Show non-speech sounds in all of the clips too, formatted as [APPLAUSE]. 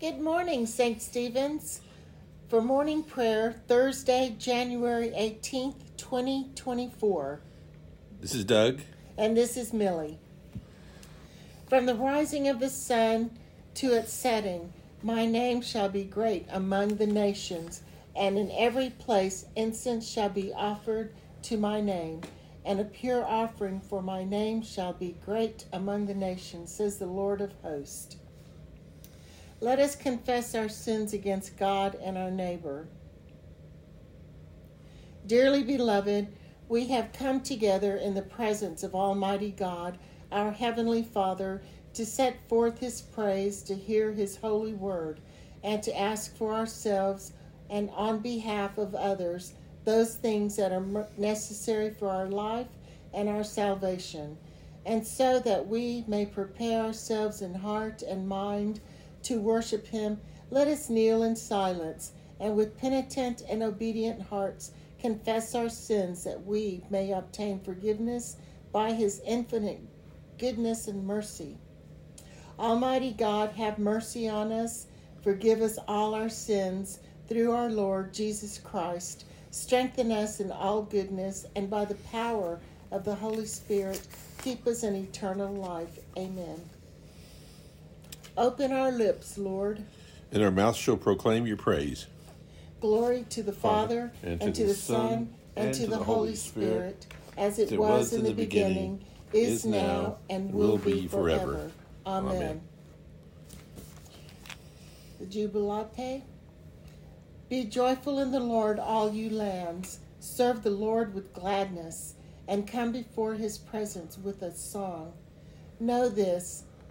Good morning, St. Stephen's. For morning prayer, Thursday, January 18th, 2024. This is Doug. And this is Millie. From the rising of the sun to its setting, my name shall be great among the nations, and in every place incense shall be offered to my name, and a pure offering for my name shall be great among the nations, says the Lord of hosts. Let us confess our sins against God and our neighbor. Dearly beloved, we have come together in the presence of Almighty God, our Heavenly Father, to set forth His praise, to hear His holy word, and to ask for ourselves and on behalf of others those things that are necessary for our life and our salvation, and so that we may prepare ourselves in heart and mind to worship Him, let us kneel in silence and with penitent and obedient hearts confess our sins that we may obtain forgiveness by His infinite goodness and mercy. Almighty God, have mercy on us, forgive us all our sins through our Lord Jesus Christ. Strengthen us in all goodness, and by the power of the Holy Spirit, keep us in eternal life. Amen. Open our lips, Lord. And our mouth shall proclaim your praise. Glory to the Father, and, and to, the Son, and, to the Holy Spirit, as it was in the beginning, is now, and will be forever. Amen. Amen. The Jubilate. Be joyful in the Lord, all you lands. Serve the Lord with gladness, and come before his presence with a song. Know this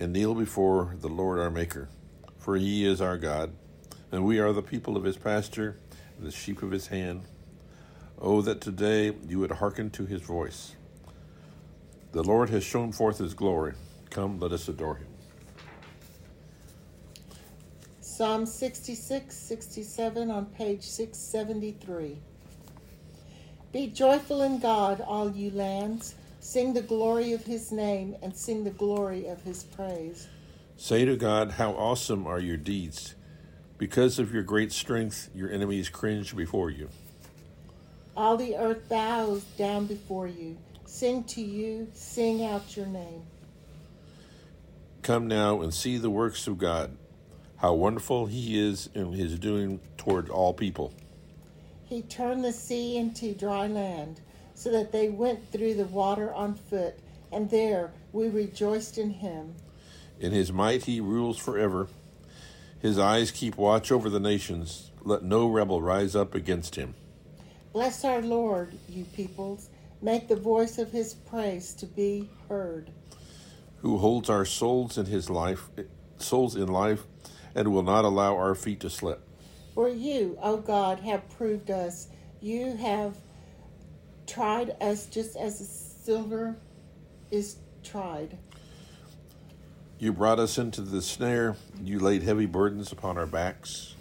and kneel before the Lord our Maker. For he is our God, and we are the people of his pasture, and the sheep of his hand. Oh, that today you would hearken to his voice. The Lord has shown forth his glory. Come, let us adore him. Psalm 66, 67 on page 673. Be joyful in God, all you lands. Sing the glory of his name and sing the glory of his praise. Say to God, How awesome are your deeds! Because of your great strength, your enemies cringe before you. All the earth bows down before you. Sing to you, sing out your name. Come now and see the works of God, how wonderful he is in his doing toward all people. He turned the sea into dry land so that they went through the water on foot, and there we rejoiced in him. In his might he rules forever. His eyes keep watch over the nations. Let no rebel rise up against him. Bless our Lord, you peoples. Make the voice of his praise to be heard. Who holds our souls in his life, souls in life, and will not allow our feet to slip. For you, O God, have proved us. You have tried us just as the silver is tried. You brought us into the snare. You laid heavy burdens upon our backs.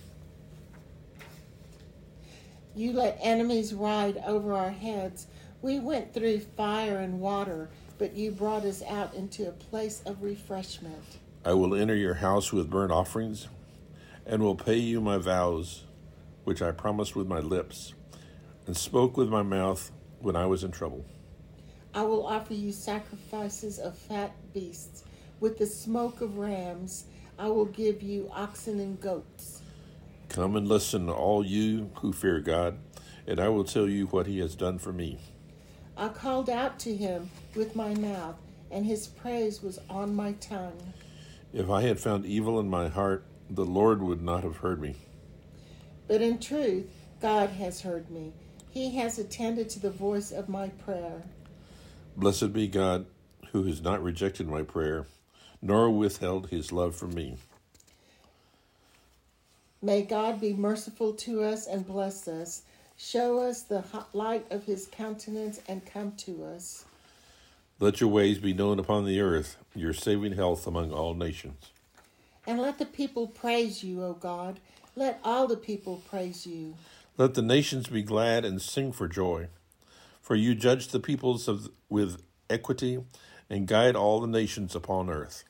You let enemies ride over our heads. We went through fire and water, but you brought us out into a place of refreshment. I will enter your house with burnt offerings and will pay you my vows, which I promised with my lips and spoke with my mouth when I was in trouble. I will offer you sacrifices of fat beasts with the smoke of rams. I will give you oxen and goats. Come and listen, all you who fear God, and I will tell you what he has done for me. I called out to him with my mouth, and his praise was on my tongue. If I had found evil in my heart, the Lord would not have heard me. But in truth, God has heard me. He has attended to the voice of my prayer. Blessed be God, who has not rejected my prayer, nor withheld his love from me. May God be merciful to us and bless us, show us the light of his countenance, and come to us. Let your ways be known upon the earth, your saving health among all nations. And let the people praise you, O God. Let all the people praise you. Let the nations be glad and sing for joy. For you judge the peoples of, with equity and guide all the nations upon earth.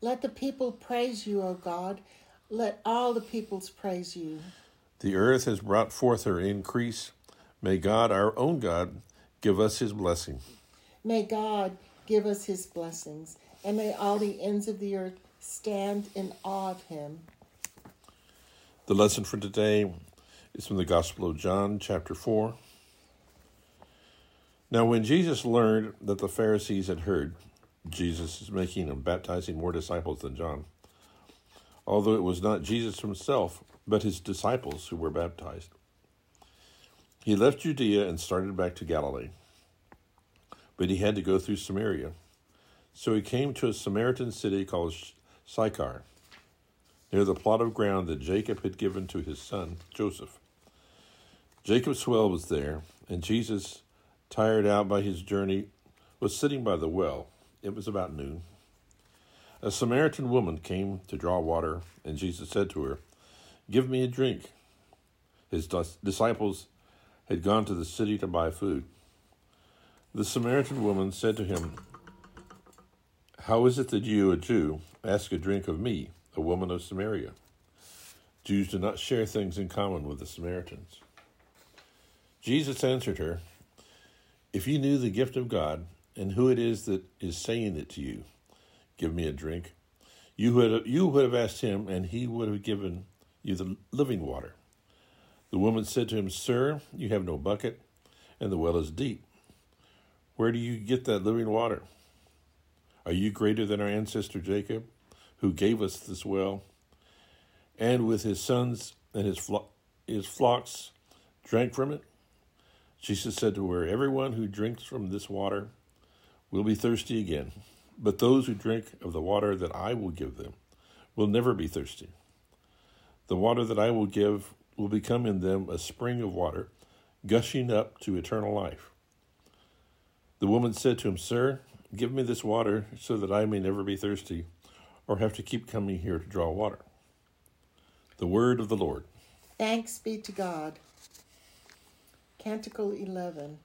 Let the people praise you, O God. Let all the peoples praise you. The earth has brought forth her increase. May God, our own God, give us his blessing. May God give us his blessings, and may all the ends of the earth stand in awe of him. The lesson for today is from the Gospel of John, chapter 4. Now, when Jesus learned that the Pharisees had heard Jesus is making and baptizing more disciples than John, although it was not Jesus himself, but his disciples who were baptized, he left Judea and started back to Galilee but he had to go through Samaria. So he came to a Samaritan city called Sychar, near the plot of ground that Jacob had given to his son Joseph. Jacob's well was there, and Jesus, tired out by his journey, was sitting by the well. It was about noon. A Samaritan woman came to draw water, and Jesus said to her, Give me a drink. His disciples had gone to the city to buy food. The Samaritan woman said to him, How is it that you, a Jew, ask a drink of me, a woman of Samaria? Jews do not share things in common with the Samaritans. Jesus answered her, If you knew the gift of God and who it is that is saying it to you, give me a drink, you would, you would have asked him, and he would have given you the living water. The woman said to him, Sir, you have no bucket, and the well is deep. Where do you get that living water? Are you greater than our ancestor Jacob, who gave us this well, and with his sons and his, flo- his flocks drank from it? Jesus said to her, Everyone who drinks from this water will be thirsty again, but those who drink of the water that I will give them will never be thirsty. The water that I will give will become in them a spring of water, gushing up to eternal life. The woman said to him, Sir, give me this water so that I may never be thirsty or have to keep coming here to draw water. The word of the Lord. Thanks be to God. Canticle 11.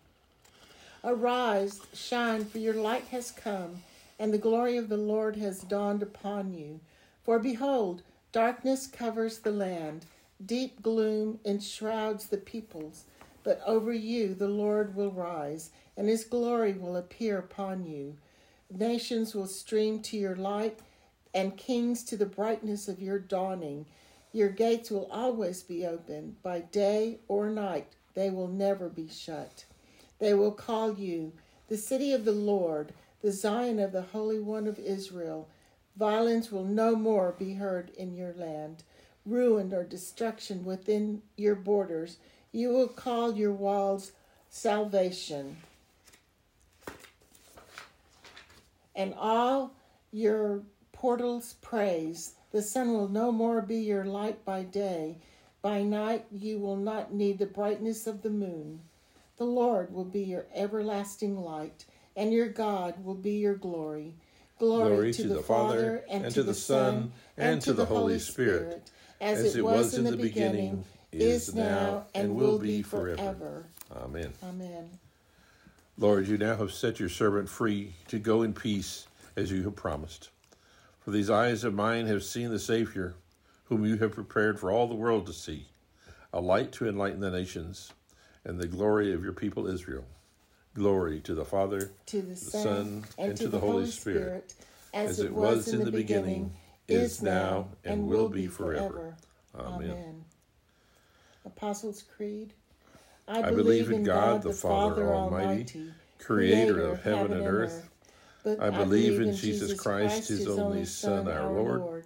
Arise, shine, for your light has come, and the glory of the Lord has dawned upon you. For behold, darkness covers the land, deep gloom enshrouds the peoples. But over you the Lord will rise and his glory will appear upon you. Nations will stream to your light, and kings to the brightness of your dawning. Your gates will always be open, by day or night, they will never be shut. They will call you the city of the Lord, the Zion of the Holy One of Israel. Violence will no more be heard in your land, ruin or destruction within your borders. You will call your walls salvation. and all your portals praise. The sun will no more be your light by day. By night you will not need the brightness of the moon. The Lord will be your everlasting light, and your God will be your glory. Glory, glory to, to, the, Father, and, and to the Son, and to the Holy Spirit, as, as it was in the beginning, is now, and will be forever. Amen. Amen. Lord, you now have set your servant free to go in peace as you have promised. For these eyes of mine have seen the Savior, whom you have prepared for all the world to see, a light to enlighten the nations, and the glory of your people Israel. Glory to the Father, to the, the Son, and, and, to the, the Holy Spirit, Spirit, as, as it was in the beginning, beginning is now, and will be forever. Amen. Apostles' Creed. I believe in God, the Father Almighty, creator of heaven and earth. I believe in Jesus Christ, his only Son, our Lord.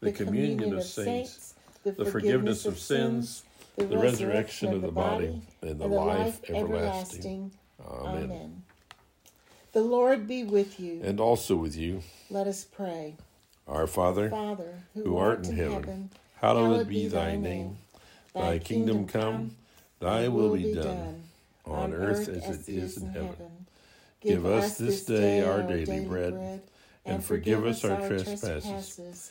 the communion of saints, the forgiveness of sins, the resurrection of the body, and the life everlasting. Amen. The Lord be with you. And also with you. Let us pray. Our Father, Father who, art in heaven hallowed be thy name. Thy kingdom come, thy will be done, on earth as it is in heaven. Give us this day our daily bread, and forgive us our trespasses,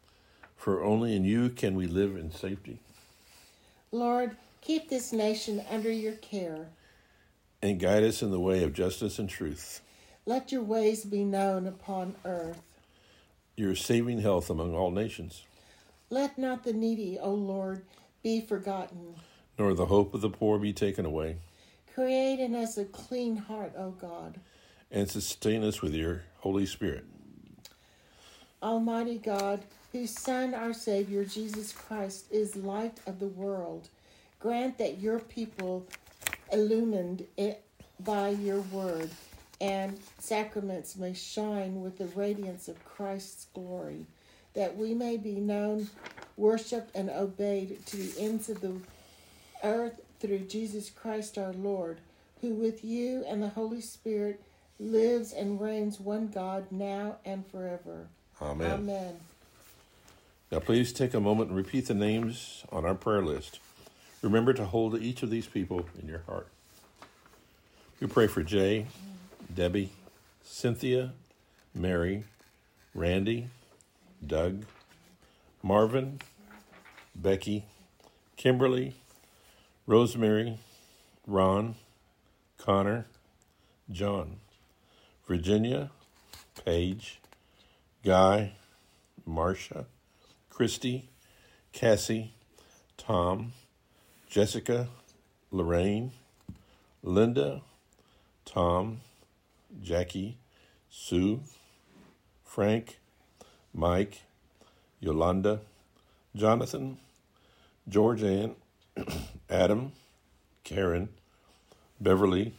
For only in you can we live in safety. Lord, keep this nation under your care. And guide us in the way of justice and truth. Let your ways be known upon earth. Your saving health among all nations. Let not the needy, O Lord, be forgotten. Nor the hope of the poor be taken away. Create in us a clean heart, O God. And sustain us with your Holy Spirit. Almighty God, whose Son, our Savior, Jesus Christ, is light of the world, grant that your people, illumined by your word, and sacraments may shine with the radiance of Christ's glory, that we may be known, worshiped, and obeyed to the ends of the earth through Jesus Christ our Lord, who with you and the Holy Spirit lives and reigns one God now and forever. Amen. Amen. Now, please take a moment and repeat the names on our prayer list. Remember to hold each of these people in your heart. We pray for Jay. Debbie, Cynthia, Mary, Randy, Doug, Marvin, Becky, Kimberly, Rosemary, Ron, Connor, John, Virginia, Paige, Guy, Marcia, Christy, Cassie, Tom, Jessica, Lorraine, Linda, Tom, Jackie, Sue, Frank, Mike, Yolanda, Jonathan, George Ann, [CLEARS THROAT] Adam, Karen, Beverly,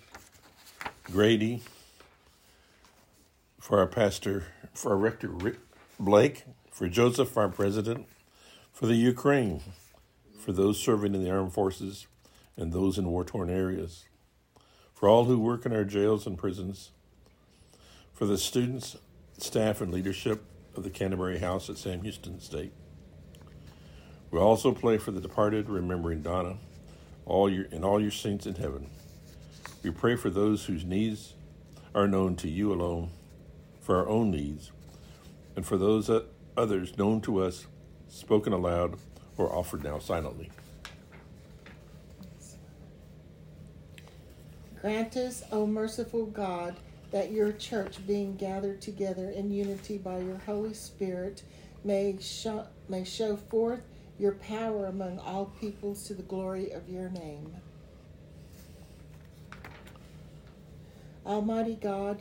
Grady, for our pastor, for our rector Rick Blake, for Joseph, our president, for the Ukraine, for those serving in the armed forces and those in war torn areas, for all who work in our jails and prisons, for the students, staff, and leadership of the Canterbury House at Sam Houston State. We also pray for the departed, remembering Donna, all your and all your saints in heaven. We pray for those whose needs are known to you alone, for our own needs, and for those others known to us, spoken aloud, or offered now silently. Grant us, O merciful God, that your church, being gathered together in unity by your Holy Spirit, may show, may show forth your power among all peoples to the glory of your name. Almighty God,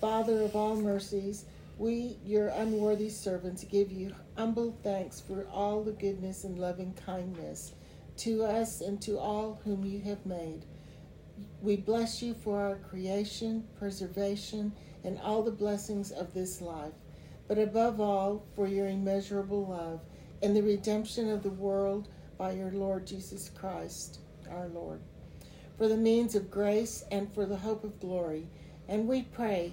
Father of all mercies, we, your unworthy servants, give you humble thanks for all the goodness and loving kindness to us and to all whom you have made we bless you for our creation, preservation, and all the blessings of this life, but above all, for your immeasurable love and the redemption of the world by your Lord Jesus Christ, our Lord, for the means of grace and for the hope of glory. And we pray,